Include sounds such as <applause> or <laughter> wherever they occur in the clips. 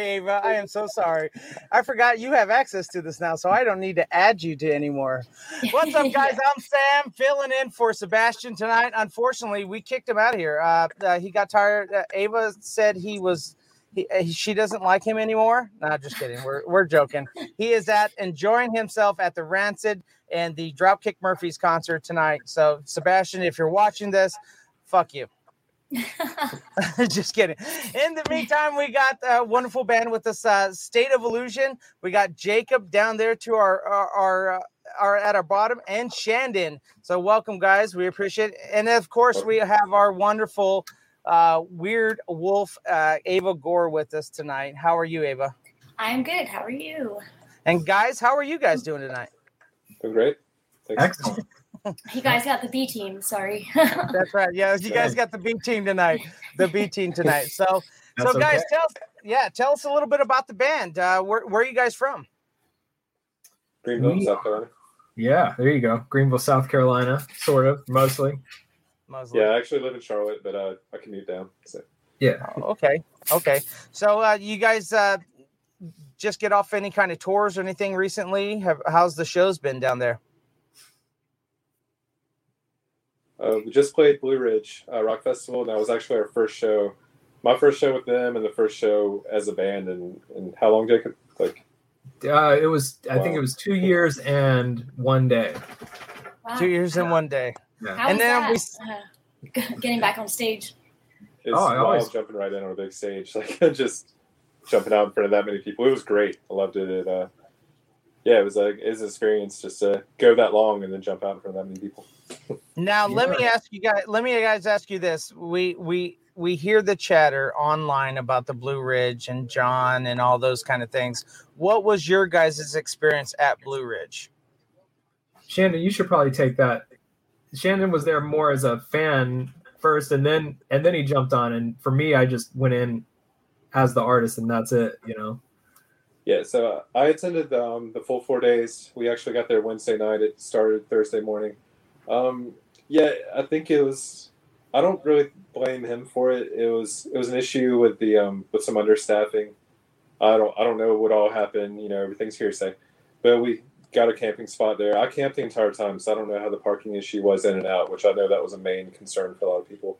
Sorry, Ava. I am so sorry. I forgot you have access to this now, so I don't need to add you to anymore. What's up, <laughs> guys? I'm Sam, filling in for Sebastian tonight. Unfortunately, we kicked him out of here. Uh, uh, he got tired. Uh, Ava said he was. He, uh, she doesn't like him anymore. No, just kidding. We're we're joking. He is at enjoying himself at the Rancid and the Dropkick Murphys concert tonight. So, Sebastian, if you're watching this, fuck you. <laughs> Just kidding. In the meantime, we got a wonderful band with us, uh, State of Illusion. We got Jacob down there to our our, our, uh, our at our bottom, and Shandon. So welcome, guys. We appreciate it. And of course, we have our wonderful uh, weird wolf, uh, Ava Gore, with us tonight. How are you, Ava? I'm good. How are you? And guys, how are you guys doing tonight? Doing great. Thanks. Excellent. You guys got the B team. Sorry. <laughs> That's right. Yeah, you guys got the B team tonight. The B team tonight. So, <laughs> so guys, okay. tell us, yeah, tell us a little bit about the band. Uh, where where are you guys from? Greenville, We- South Carolina. Yeah, there you go. Greenville, South Carolina, sort of, mostly. mostly. Yeah, I actually live in Charlotte, but uh, I commute down. So. Yeah. Oh, okay. Okay. So uh, you guys uh, just get off any kind of tours or anything recently? Have, how's the shows been down there? Uh, we just played Blue Ridge uh, Rock Festival, and that was actually our first show. My first show with them, and the first show as a band. And, and how long, Jacob? Like, Uh, it was, I think it was two years and one day. Wow. Two years and one day. Yeah. How and then that? we- Uh, getting back on stage. it's Oh, I wild always- jumping right in on a big stage, <laughs> like <laughs> just jumping out in front of that many people. It was great. I loved it. it uh, yeah, it was like it was an experience just to go that long and then jump out in front of that many people. Now let me ask you guys. Let me guys ask you this. We we we hear the chatter online about the Blue Ridge and John and all those kind of things. What was your guys' experience at Blue Ridge? Shannon, you should probably take that. Shannon was there more as a fan first, and then and then he jumped on. And for me, I just went in as the artist, and that's it. You know. Yeah, so uh, I attended um, the full four days. We actually got there Wednesday night. It started Thursday morning. Um, yeah, I think it was. I don't really blame him for it. It was it was an issue with the um, with some understaffing. I don't I don't know what all happened. You know, everything's hearsay, but we got a camping spot there. I camped the entire time, so I don't know how the parking issue was in and out, which I know that was a main concern for a lot of people.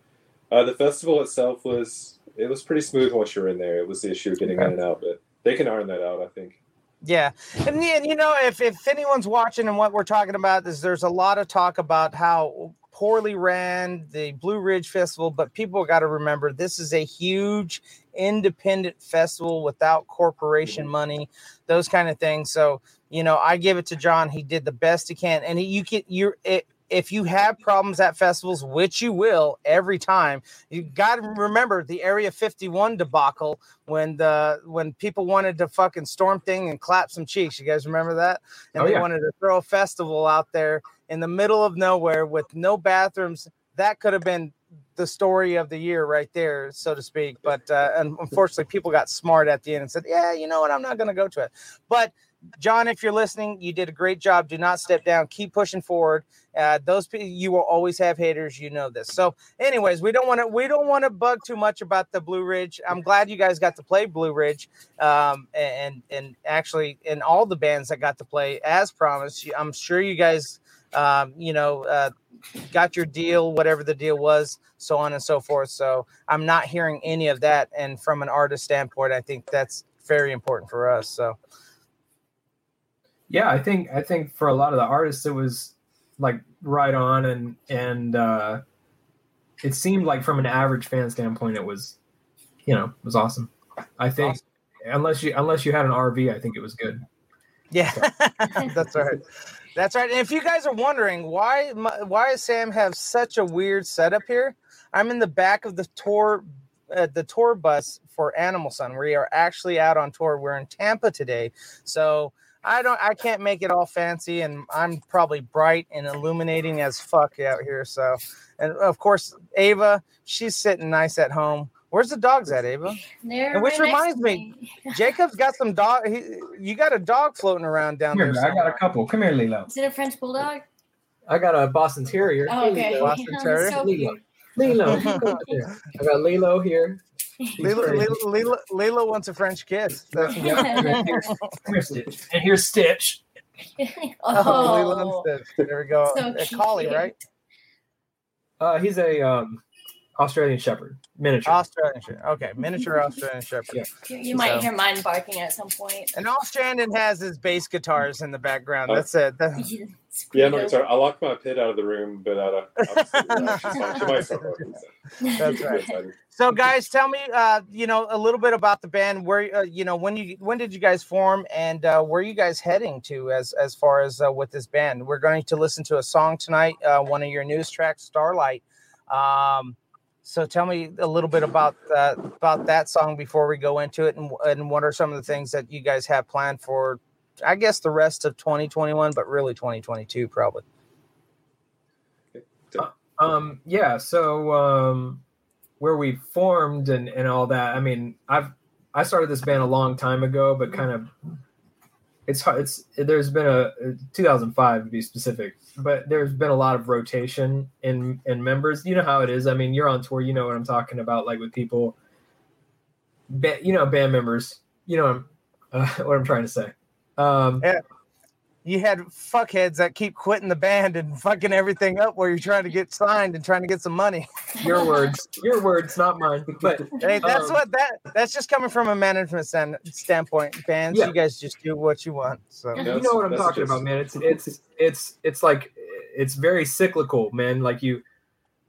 Uh, the festival itself was it was pretty smooth once you're in there. It was the issue of getting Okay. in and out, but they can iron that out. I think. Yeah, and, and you know, if if anyone's watching and what we're talking about is there's a lot of talk about how poorly ran, the Blue Ridge Festival, but people got to remember this is a huge independent festival without corporation mm-hmm. money, those kind of things. So, you know, I give it to John. He did the best he can. And he, you can, you're, it, if you have problems at festivals, which you will every time, you got to remember the Area 51 debacle when the when people wanted to fucking storm thing and clap some cheeks. You guys remember that? And Oh, they yeah. wanted to throw a festival out there in the middle of nowhere with no bathrooms. That could have been the story of the year right there, so to speak. But uh, and unfortunately, people got smart at the end and said, "Yeah, you know what? I'm not going to go to it." But John, if you're listening, you did a great job. Do not step down. Keep pushing forward. Uh, those people, you will always have haters. You know this. So, anyways, we don't want to we don't want to bug too much about the Blue Ridge. I'm glad you guys got to play Blue Ridge, um, and and actually, in all the bands that got to play as promised. I'm sure you guys, um, you know, uh, got your deal, whatever the deal was, so on and so forth. So, I'm not hearing any of that. And from an artist standpoint, I think that's very important for us. So. Yeah i think i think for a lot of the artists it was like right on and and uh it seemed like from an average fan standpoint it was you know it was awesome i think unless you unless you had an rv i think it was good Yeah, <laughs> that's right. That's right. And if you guys are wondering why why does Sam have such a weird setup here, I'm in the back of the tour uh, the tour bus for Animal Sun. We are actually out on tour. We're in Tampa today, so I don't I can't make it all fancy, and I'm probably bright and illuminating as fuck out here. So, and of course Ava, she's sitting nice at home. Where's the dogs at, Ava? There, And which right reminds to me, <laughs> Jacob's got some dog. He, you got a dog floating around down Come here, there. I got a couple. Come here, Lilo. Is it a French bulldog? I got a Boston Terrier. Oh, okay. Lilo. Boston <laughs> Terrier? so Lilo. Lilo. <laughs> I got Lilo here. He's Lilo, pretty. Lilo, Lilo, Lilo wants a French kiss. <laughs> That's Yeah, and here's, here's Stitch. And here's Stitch. <laughs> oh, Lilo oh, and Stitch. There we go. So a collie, right? Uh, he's a um, Australian Shepherd, miniature. Australian Shepherd. Okay, miniature <laughs> Australian Shepherd. Yeah. you, you might hear mine barking at some point. And all Shandon has is bass guitars in the background. Oh. That's it. That- Yeah, no, sorry. I locked my pit out of the room, but obviously, <laughs> yeah, she's fine. she might start working. So. That's right. So, guys, tell me, uh, you know, a little bit about the band. Where, uh, you know, when you when did you guys form, and uh, where are you guys heading to as as far as uh, with this band? We're going to listen to a song tonight, uh, one of your newest tracks, Starlight. Um, so, tell me a little bit about uh, about that song before we go into it, and and what are some of the things that you guys have planned for? I guess the rest of 2021, but really 2022, probably. Um, yeah, so um, where we formed and, and all that. I mean, I've I started this band a long time ago, but kind of it's hard. It's there's been a 2005 to be specific, but there's been a lot of rotation in in members. You know how it is. I mean, you're on tour. You know what I'm talking about. Like with people, ba- you know, band members. You know what I'm, uh, <laughs> what I'm trying to say. Um, Yeah. You had fuckheads that keep quitting the band and fucking everything up while you're trying to get signed and trying to get some money. <laughs> your words, your words, not mine. <laughs> But Hey, that's Um, what that that's just coming from a management stand, standpoint. Bands, Yeah. you guys just do what you want. So Yeah. you know what I'm talking just- about, man. It's it's it's it's like it's very cyclical, man. Like you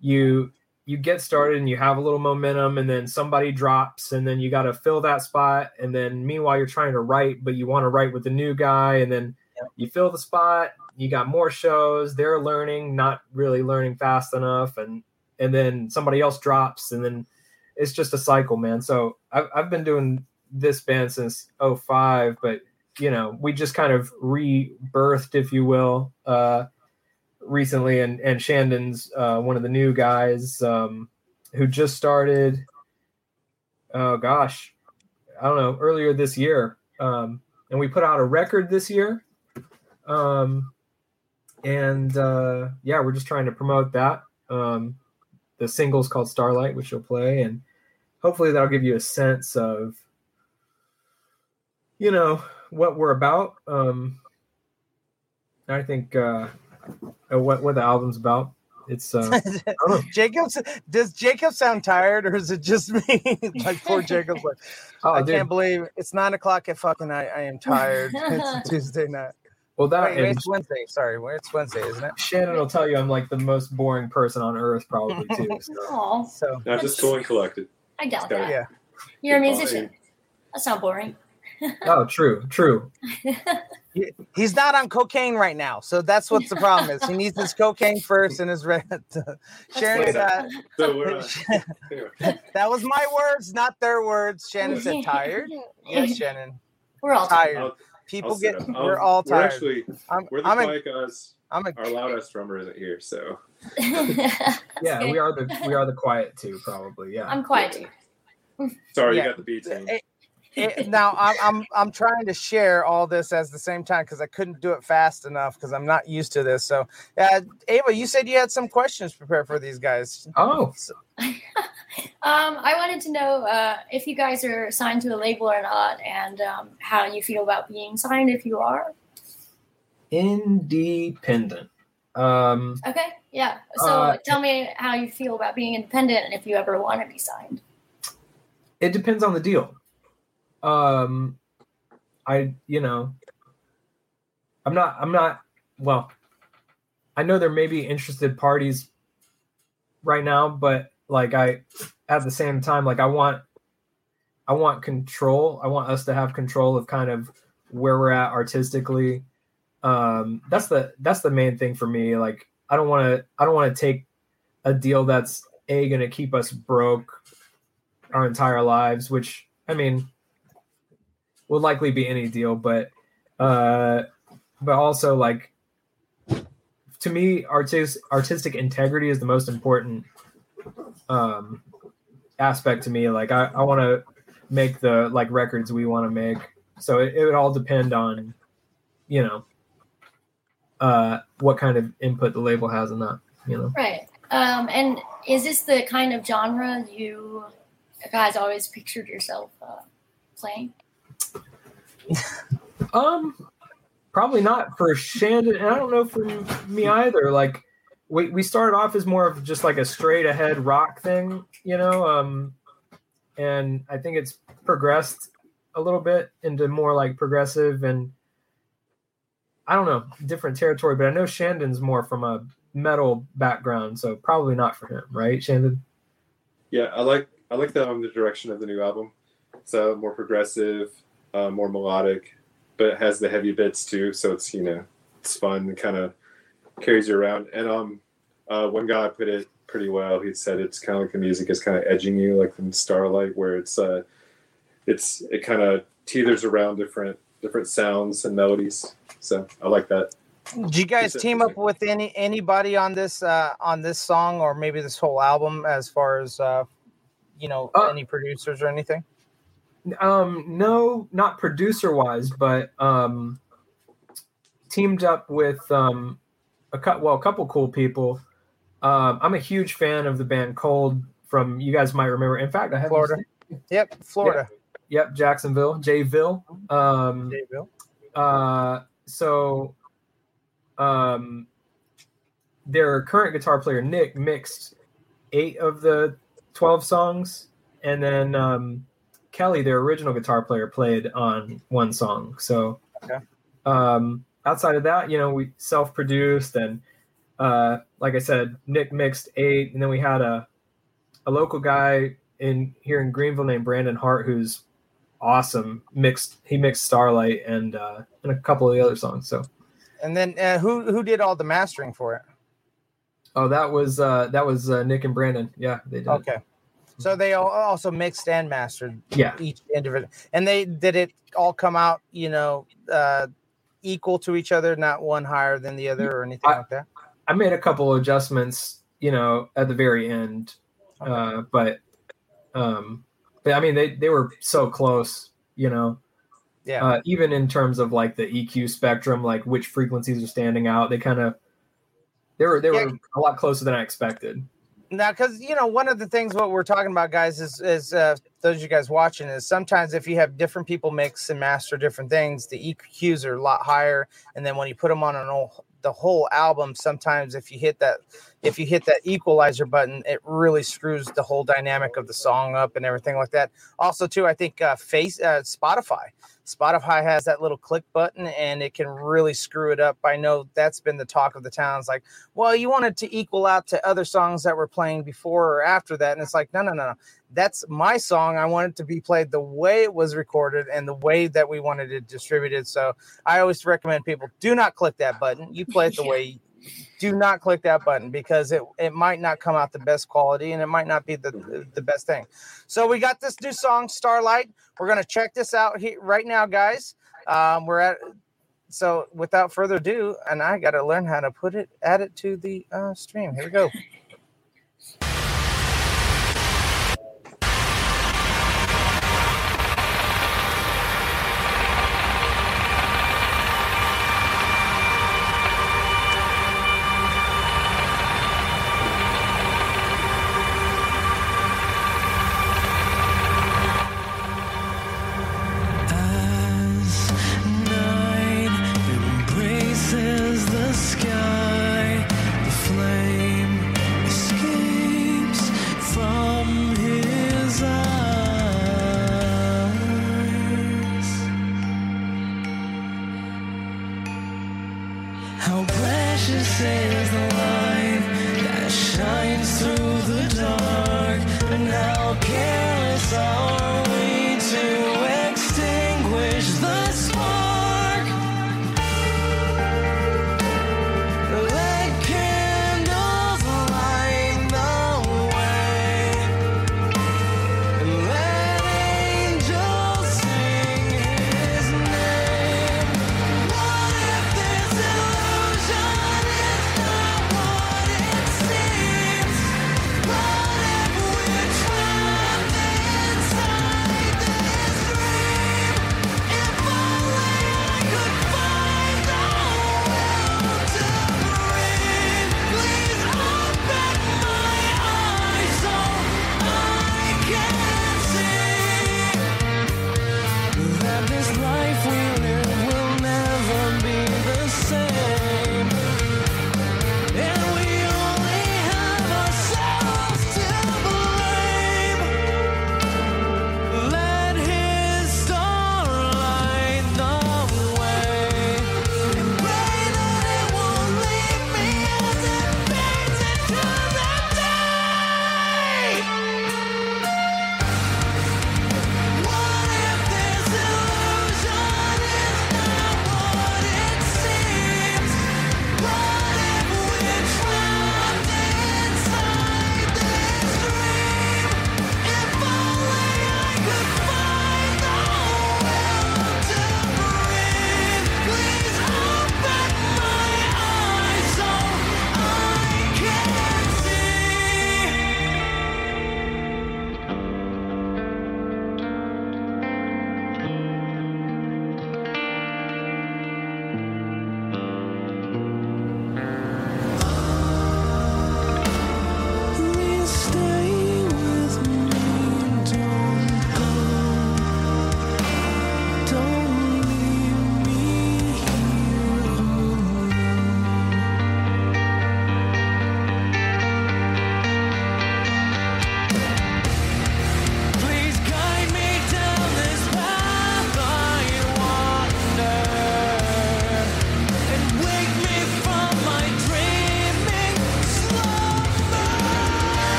you you get started and you have a little momentum and then somebody drops and then you got to fill that spot and then meanwhile you're trying to write but you want to write with the new guy and then you fill the spot you got more shows they're learning not really learning fast enough and and then somebody else drops and then it's just a cycle man. So i've, I've been doing this band since 05 but you know we just kind of rebirthed if you will uh recently and and shandon's uh one of the new guys um who just started oh gosh i don't know earlier this year. Um and we put out a record this year. Um and uh yeah we're just trying to promote that. Um the single's called starlight which you'll play and hopefully that'll give you a sense of you know what we're about. Um i think uh what what the album's about it's uh I don't know. <laughs> Jacob, does Jacob sound tired, or is it just me? <laughs> like poor Jacob's like, <laughs> oh, I dude. can't believe it's nine o'clock at fucking night. I am tired. it's a Tuesday night. Well, that Wait, wait, it's Wednesday. Sorry, it's Wednesday, isn't it? Shannon will tell you I'm like the most boring person on earth, probably too. So. Aw, So Not just cool and collected. I doubt Got it. that. yeah, You're a musician. That's not boring. Oh, true, true. He- he's not on cocaine right now, so that's what the problem is. He needs his cocaine first and his red. <laughs> Sharon, fair. uh, So we're uh, <laughs> that was my words, not their words. Shannon said tired. <laughs> Yes, Shannon, We're all tired. tired. I'll- People I'll get. sit up. We're Um, all We're tired. actually I'm. we're the I'm a, quiet guys. I'm a, Our loudest drummer isn't here, so Yeah, Okay. we are the we are the quiet two, probably. Yeah. I'm quiet too. sorry Yeah. you got the B team. it- it- now I'm, I'm I'm trying to share all this as the same time because I couldn't do it fast enough because I'm not used to this. So, uh, Ava, you said you had some questions prepared for these guys. Oh, <laughs> Um, I wanted to know uh, if you guys are signed to a label or not, and um, how you feel about being signed if you are. independent. Um, Okay, yeah. So Uh, tell me how you feel about being independent, and if you ever want to be signed. it depends on the deal. Um, I you know, I'm not I'm not well. I know there may be interested parties right now, but like I at the same time like I want I want control. I want us to have control of kind of where we're at artistically. Um that's the that's the main thing for me. Like I don't want to I don't want to take a deal that's a going to keep us broke our entire lives, which I mean would likely be any deal, but uh but also like to me artist artistic integrity is the most important um aspect to me. Like I, I wanna make the like records we want to make. So it, it would all depend on, you know, uh what kind of input the label has in that, you know. Right. Um, and is this the kind of genre you guys always pictured yourself uh, playing? Um, probably not for Shandon, and I don't know for me either. Like, we we started off as more of just like a straight ahead rock thing, you know. Um, and I think it's progressed a little bit into more like progressive and I don't know different territory. But I know Shandon's more from a metal background, so probably not for him, right, Shandon? Yeah, I like I like the um, the direction of the new album. Uh, more progressive, uh, more melodic, but it has the heavy bits too. So it's you know it's fun and kind of carries you around. And um, uh, one guy put it pretty well. He said it's kind of like the music is kind of edging you, like from Starlight, where it's uh, it's it kind of teeters around different different sounds and melodies. So I like that. Did you guys It's team up with any anybody on this uh, on this song or maybe this whole album as far as uh, you know Uh, any producers or anything? Um, no, not producer wise, but um, teamed up with um, a couple, well, a couple cool people. Um, I'm a huge fan of the band Cold from you guys might remember. In fact, I have Florida. Yep, Florida. Yep, Jacksonville, Jayville. Um, Dayville. uh, so um, their current guitar player Nick mixed eight of the twelve songs, and then um, Kelly, their original guitar player, played on one song. So Okay. um, outside of that, you know, we self-produced, and uh, like I said, Nick mixed eight, and then we had a a local guy in here in Greenville named Brandon Hart, who's awesome. Mixed he mixed Starlight and uh, and a couple of the other songs. So And then uh, who who did all the mastering for it? oh, that was uh, that was uh, Nick and Brandon. Yeah, they did. Okay. So they all also mixed and mastered Yeah, each individual, and they did it all come out, you know, uh, equal to each other, not one higher than the other or anything I- like that. I made a couple of adjustments, you know, at the very end, uh, but um, but I mean they they were so close, you know. Yeah. Uh, even in terms of like the EQ spectrum, like which frequencies are standing out, they kind of they were they Yeah. were a lot closer than I expected. Now, because you know, one of the things what we're talking about, guys, is is uh, those of you guys watching is sometimes if you have different people mix and master different things, the EQs are a lot higher, and then when you put them on an old the whole album sometimes if you hit that if you hit that equalizer button it really screws the whole dynamic of the song up and everything like that. Also too i think uh face uh, spotify spotify has that little click button and it can really screw it up. I know that's been the talk of the town it's like well you wanted to equal out to other songs that were playing before or after that. And it's like no no no no. That's my song. I want it to be played the way it was recorded and the way that we wanted it distributed. So i always recommend people do not click that button. You play it the <laughs> way do not click that button because it, it might not come out the best quality and it might not be the, the best thing. So we got this new song, Starlight. We're gonna check this out here right now, guys. Um, we're at so without further ado, and I gotta learn how to put it add it to the uh, stream. Here we go.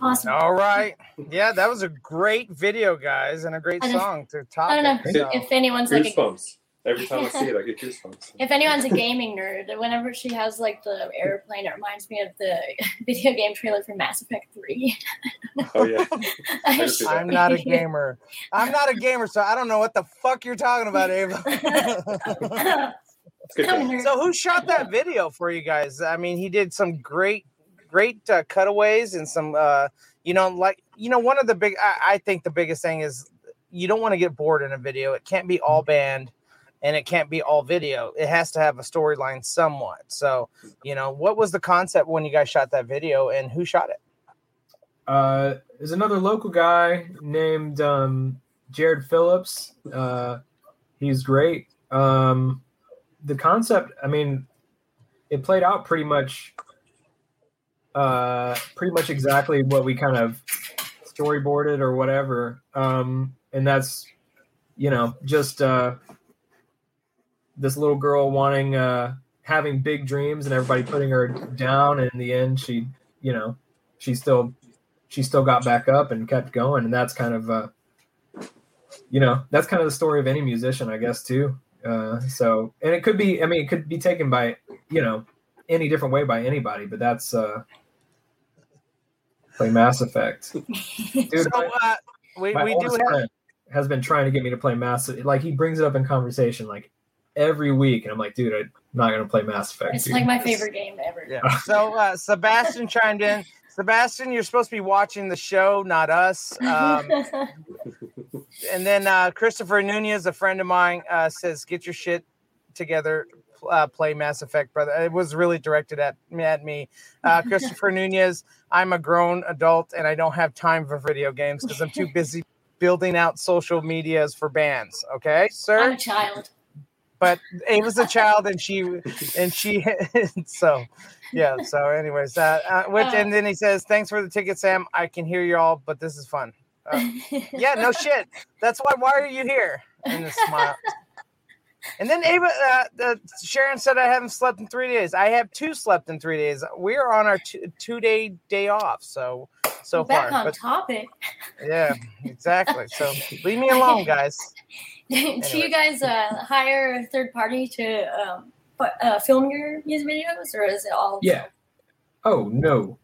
Awesome. All right. Yeah, that was a great video, guys, and a great I song to top. I don't know so. if anyone's like a, Goosebumps. Every time I <laughs> see it, I get goosebumps. if anyone's a gaming nerd. Whenever she has like the airplane, it reminds me of the <laughs> video game trailer for Mass Effect Three. Oh yeah. <laughs> I can see that. I'm not a gamer. I'm not a gamer, so I don't know what the fuck you're talking about, Ava. It's good. I'm a to- nerd. so who shot that video for you guys? I mean, he did some great, great uh, cutaways and some, uh, you know, like you know, one of the big. I, I think the biggest thing is you don't want to get bored in a video. It can't be all band. And it can't be all video. It has to have a storyline somewhat. So, you know, what was the concept when you guys shot that video and who shot it? Uh, there's another local guy named um, Jared Phillips. Uh, he's great. Um, the concept, I mean, it played out pretty much, uh, pretty much exactly what we kind of storyboarded or whatever. Um, and that's, you know, just uh, this little girl wanting, uh, having big dreams and everybody putting her down. And in the end, she, you know, she still she still got back up and kept going and that's kind of uh you know that's kind of the story of any musician i guess too uh so and it could be i mean it could be taken by you know any different way by anybody but that's uh play mass effect <laughs> dude So my, uh, we, my we do have friend has been trying to get me to play mass like he brings it up in conversation like every week and i'm like dude i'm not gonna play mass effect it's dude. like my favorite game ever. Yeah. So uh, Sebastian chimed in. Sebastian, you're supposed to be watching the show, not us. Um, <laughs> and then uh, Christopher Nunez, a friend of mine, uh, says, "Get your shit together, uh, play Mass Effect, brother." It was really directed at at me. Uh, <laughs> Christopher Nunez, I'm a grown adult and I don't have time for video games because I'm too busy building out social medias for bands. Okay, I'm sir. a child. But Ava's a child, and she and she <laughs> so yeah. So, anyways, uh, uh, which and then he says, "Thanks for the ticket, Sam. I can hear you all, but this is fun." Uh, <laughs> yeah, no shit. That's why. Why are you here? And the smile. And then Ava, uh, the, Sharon said, "I haven't slept in three days. I have two slept in three days. We are on our two, two day day off. So, so Back far, on but topic. yeah, exactly. So leave me alone, <laughs> guys. Do Anyway. you guys uh, hire a third party to um, fu- uh, film your music videos, or is it all? yeah oh no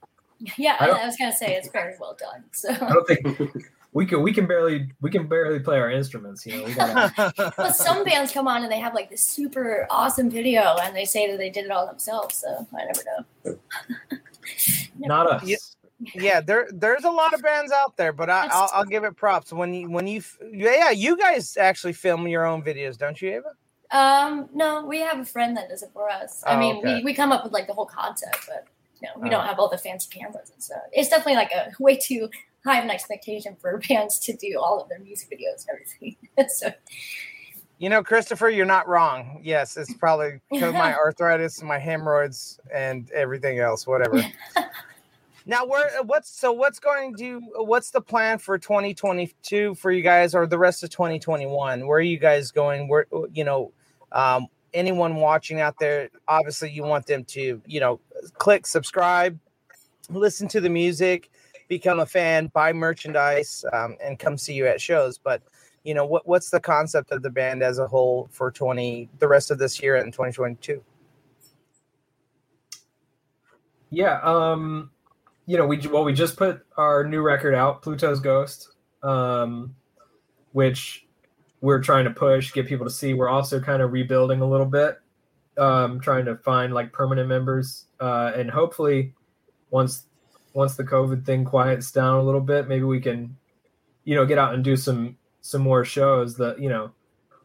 yeah. I I, I was gonna say it's very well done. So, I don't think <laughs> we can we can barely we can barely play our instruments. You know, we gotta, <laughs> but some bands come on and they have like this super awesome video, and they say that they did it all themselves. So I never know. <laughs> not us. Yeah. yeah, there there's a lot of bands out there, but I, I'll, I'll give it props when you when you f- yeah you guys actually film your own videos, don't you, Ava? Um, no, we have a friend that does it for us. I Oh, mean, okay. we, we come up with like the whole concept, but you know, we Oh. don't have all the fancy cameras and stuff. It's definitely like a way too high of an expectation for <laughs> bands to do all of their music videos and everything. <laughs> so You know, Christopher, you're not wrong. Yes, it's probably <laughs> 'cause of my arthritis, and my hemorrhoids, and everything else, whatever. now, where what's so what's going to what's the plan for 2022 for you guys, or the rest of 2021? Where are you guys going? Where you know, um, anyone watching out there, obviously you want them to you know click subscribe, listen to the music, become a fan, buy merchandise, um, and come see you at shows. But you know what what's the concept of the band as a whole for 20 the rest of this year and 2022 Yeah. Um, you know, we well we just put our new record out, Pluto's Ghost, um, which we're trying to push, get people to see. We're also kind of rebuilding a little bit, um, trying to find like permanent members, uh, and hopefully, once once the COVID thing quiets down a little bit, maybe we can, you know, get out and do some some more shows. That you know,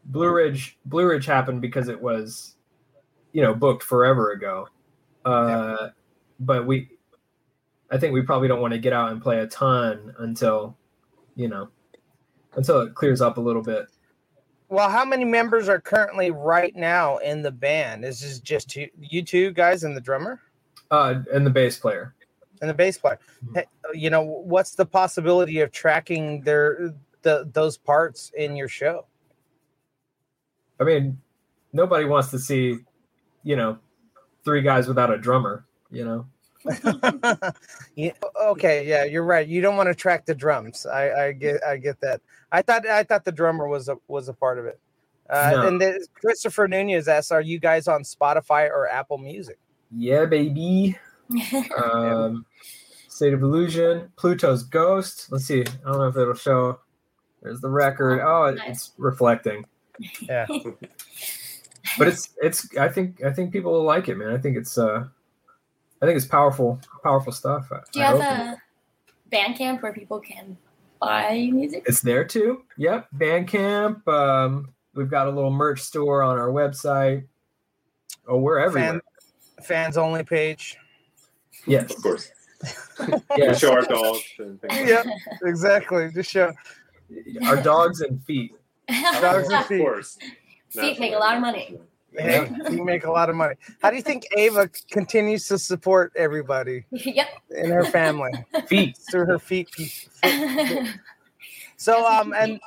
Blue Ridge Blue Ridge happened because it was, you know, booked forever ago. Uh, But we, I think we probably don't want to get out and play a ton until, you know, until it clears up a little bit. well how many members are currently right now in the band is this just two, you two guys and the drummer Uh, and the bass player. And the bass player Hey, you know what's the possibility of tracking their the those parts in your show I mean, nobody wants to see, you know, three guys without a drummer. You know, <laughs> yeah, okay, yeah, you're right. You don't want to track the drums. I, I get I get that. I thought I thought the drummer was a was a part of it. Uh, No. And then Christopher Nunez asks, "Are you guys on Spotify or Apple Music?" Yeah, baby. <laughs> Um, State of Illusion, Pluto's Ghost. Let's see. I don't know if it'll show. There's the record. Oh, it- it's reflecting. Yeah. <laughs> But it's it's. I think I think people will like it, man. I think it's uh, I think it's powerful, powerful stuff. Do you I have hope a Bandcamp where people can buy music? It's there too. Yep, Bandcamp. Um, we've got a little merch store on our website. Oh, we're everywhere. Fan, fans only page. Yes, Of course. <laughs> Yeah. Show our dogs and things. <laughs> Yep, exactly. Just show Our dogs and feet. dogs and Of feet. course. Feet make a lot of money. Hey, you <laughs> make a lot of money. How do you think Ava continues to support everybody yep. in her family Feet. through her feet? So um and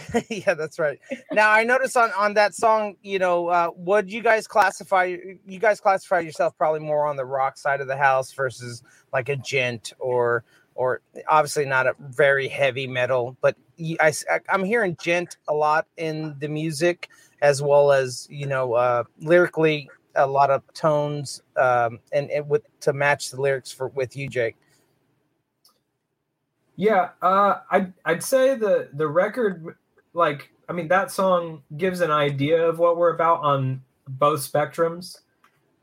<laughs> yeah, that's right. Now I noticed on on that song, you know, uh, would you guys classify you guys classify yourself probably more on the rock side of the house versus like a djent or or obviously not a very heavy metal, but I am hearing djent a lot in the music as well as you know uh, lyrically a lot of tones um, and, and with to match the lyrics for with you, Jake. Yeah, uh, I'd I'd say the the record, like, I mean, that song gives an idea of what we're about on both spectrums.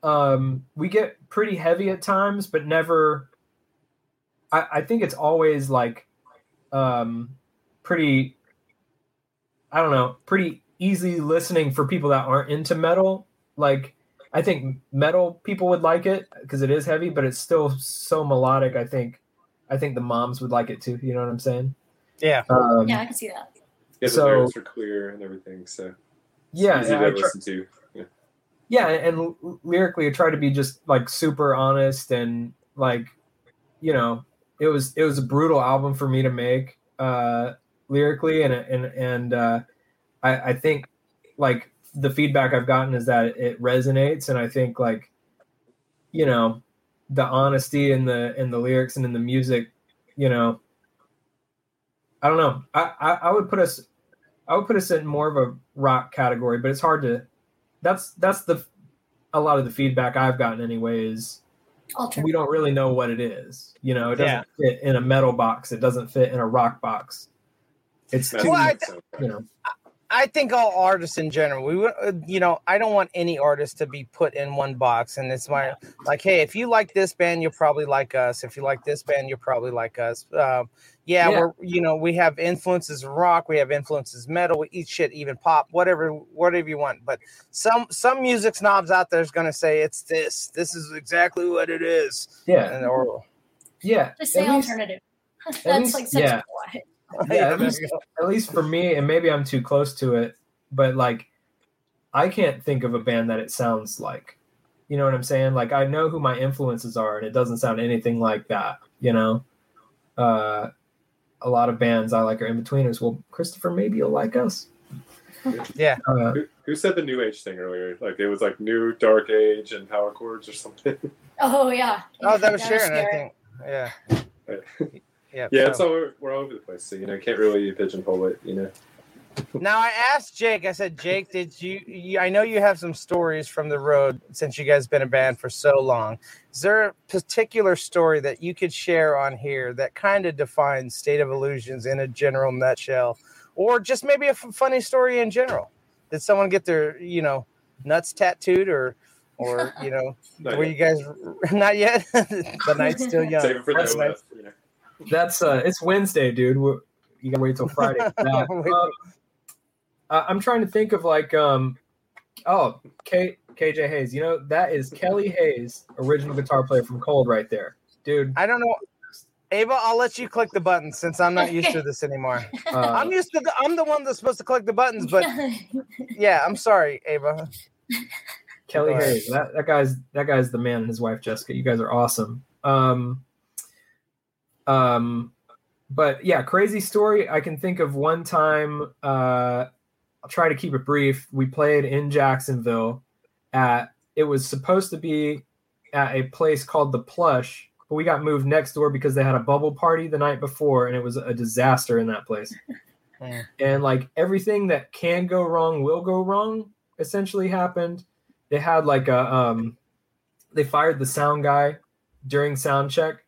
Um, we get pretty heavy at times, but never. I, I think it's always like, um, pretty. I don't know, pretty easy listening for people that aren't into metal. Like, I think metal people would like it because it is heavy, but it's still so melodic. I think. I think the moms would like it too. You know what I'm saying? Yeah. Um, yeah, I can see that. Yeah, the So- lyrics are clear and everything, so yeah, easy to try- listen to. Yeah. yeah, and lyrically, I try to be just like super honest and like, you know, it was it was a brutal album for me to make uh, lyrically, and and and uh, I, I think like the feedback I've gotten is that it resonates, and I think like, you know, the honesty in the in the lyrics and in the music, you know, I don't know. I, I I would put us I would put us in more of a rock category, but it's hard to. That's that's the a lot of the feedback I've gotten anyway is Ultra. we don't really know what it is. You know, it doesn't Yeah. fit in a metal box. It doesn't fit in a rock box. It's too, Well, I- so- you know. I think all artists in general, we would, uh, you know, I don't want any artist to be put in one box. And it's my, like, hey, if you like this band, you'll probably like us. If you like this band, you'll probably like us. Um, yeah, Yeah. we're, you know, we have influences rock, we have influences metal, we eat shit, even pop, whatever, whatever you want. But some some music snobs out there is going to say it's this. This is exactly what it is. Yeah, And, or yeah. Just say least- alternative. <laughs> least- That's like such yeah. a why. <laughs> Yeah, at least, at least for me, and maybe I'm too close to it, but like, I can't think of a band that it sounds like. You know what I'm saying? Like, I know who my influences are, and it doesn't sound anything like that. You know, uh, a lot of bands I like are in betweeners. Well, Christopher, maybe you'll like us. Yeah. Uh, Who, who said the new age thing earlier? Like it was like new dark age and power chords or something. Oh yeah. Oh, that was Sharon, I think. Yeah. <laughs> Yeah. yeah, so- it's all we're all over the place, so you know, can't really pigeonhole it. You know, <laughs> Now I asked Jake. I said, Jake, did you, you? I know you have some stories from the road since you guys been a band for so long. Is there a particular story that you could share on here that kind of defines State of Illusions in a general nutshell, or just maybe a f- funny story in general? Did someone get their, you know, nuts tattooed, or, or you know, <laughs> were yet. you guys <laughs> not yet? the night's still young. save it for That's the nice. You know. That's uh, it's Wednesday, dude. We're, you gotta wait till Friday. that. <laughs> Um, I- I'm trying to think of like, um, oh, K, KJ Hayes. You know that is Kelly Hayes, original guitar player from Cold, right there, dude. I don't know. Ava, I'll let you click the buttons since I'm not used to this anymore. <laughs> Uh, I'm used to the, I'm the one that's supposed to click the buttons, but <laughs> yeah, I'm sorry, Ava. Kelly Hayes. That that guy's that guy's the man and his wife Jessica. You guys are awesome. Um um but yeah, crazy story. I can think of one time uh I'll try to keep it brief. We played in Jacksonville at it was supposed to be at a place called the Plush, but we got moved next door because they had a bubble party the night before, and it was a disaster in that place. <laughs> And like everything that can go wrong will go wrong. Essentially happened. They had like a um, they fired the sound guy during sound check,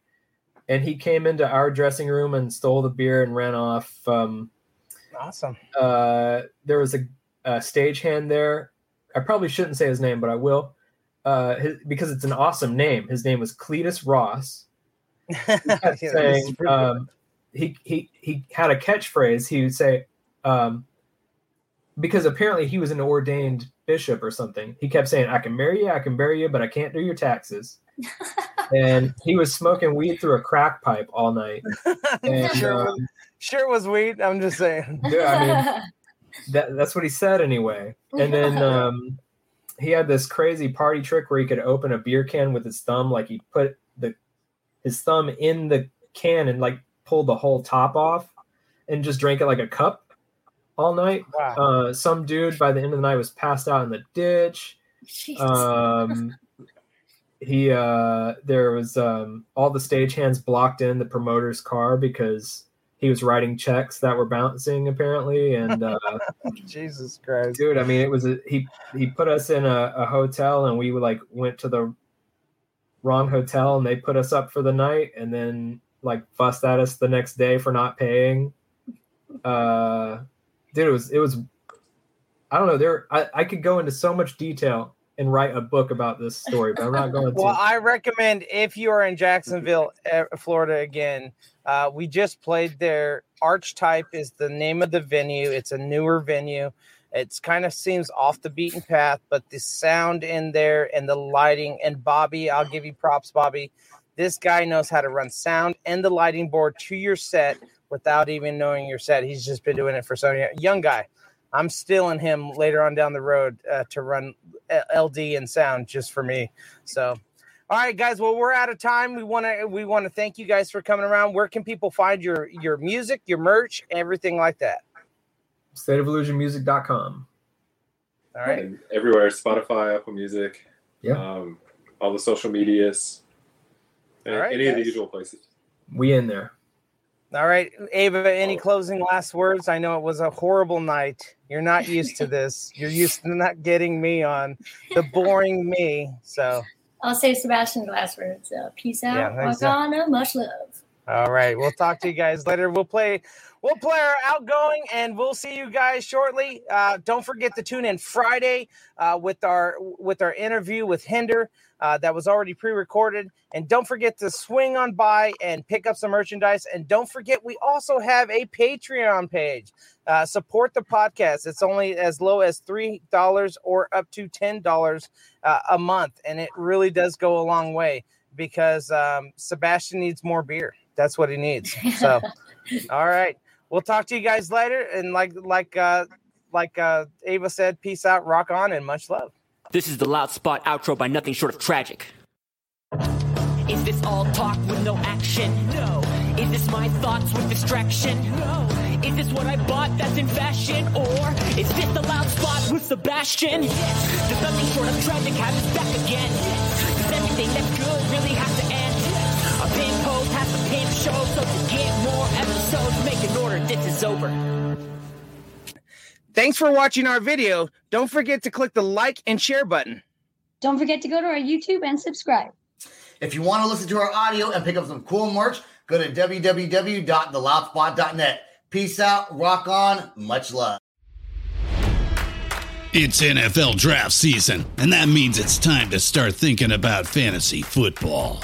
and he came into our dressing room and stole the beer and ran off. Um, Awesome. uh, there was a, a stagehand there. I probably shouldn't say his name, but I will, uh, his, because it's an awesome name. His name was Cletus Ross. <laughs> kept Yeah, saying, um, he he he had a catchphrase. He would say, um, because apparently he was an ordained bishop or something. He kept saying, "I can marry you, I can bury you, but I can't do your taxes." <laughs> and he was smoking weed through a crack pipe all night. <laughs> And, sure, um, was, sure was weed. I'm just saying. <laughs> yeah, I mean, that, that's what he said anyway. And then <laughs> um, he had this crazy party trick where he could open a beer can with his thumb, like he put the his thumb in the can and like pulled the whole top off and just drank it like a cup all night. Wow. Uh, some dude by the end of the night was passed out in the ditch. Jesus. Um, he uh, there was um, all the stagehands blocked in the promoter's car because he was writing checks that were bouncing apparently and uh, <laughs> Jesus Christ. dude i mean it was a, he he put us in a, a hotel and we like went to the wrong hotel and they put us up for the night and then like fussed at us the next day for not paying uh dude it was it was i don't know there i, I could go into so much detail and write a book about this story but i'm not going <laughs> to Well, I recommend if you are in Jacksonville, eh, Florida again, uh, we just played there. Archetype is the name of the venue. It's a newer venue. It's kind of seems off the beaten path, but the sound in there and the lighting and Bobby, I'll give you props, Bobby. This guy knows how to run sound and the lighting board to your set without even knowing your set. He's just been doing it for so young guy. I'm stealing him later on down the road uh, to run LD and sound just for me. So, all right, guys. Well, we're out of time. We want to we want to thank you guys for coming around. Where can people find your your music, your merch, everything like that? stateofillusionmusic.com All right. And everywhere Spotify, Apple Music, Yeah. um, all the social medias, All right, any of the usual places. we in there All right, Ava. Any closing last words? I know it was a horrible night. You're not used to this. You're used to not getting me on the boring me. So, I'll say Sebastian's last words. Uh, peace out. Yeah, thanks, Rock on. and Much love. all right, we'll talk to you guys later. We'll play. We'll play our outgoing, and we'll see you guys shortly. Uh, don't forget to tune in Friday uh, with our with our interview with Hinder. Uh, that was already pre-recorded, and don't forget to swing on by and pick up some merchandise. And don't forget, we also have a Patreon page. Uh, support the podcast. It's only as low as three dollars or up to ten dollars uh, a month, and it really does go a long way because um, Sebastian needs more beer. That's what he needs. So, <laughs> all right, we'll talk to you guys later. And like like uh, like uh, Ava said, peace out, rock on, and much love. This is the Loud Spot outro by nothing short of tragic. Is this all talk with no action? No. Is this my thoughts with distraction? No. Is this what I bought that's in fashion? Or is this the loud spot with Sebastian? Yes. Does nothing short of tragic have us back again? Yes. Does everything that's good really have to end? Yes. A pin post has to pin show, so to get more episodes, make an order. This is over. Thanks for watching our video. Don't forget to click the like and share button. Don't forget to go to our YouTube and subscribe. If you want to listen to our audio and pick up some cool merch, go to www.theloudspot.net. Peace out, rock on, much love. It's NFL draft season, and that means it's time to start thinking about fantasy football.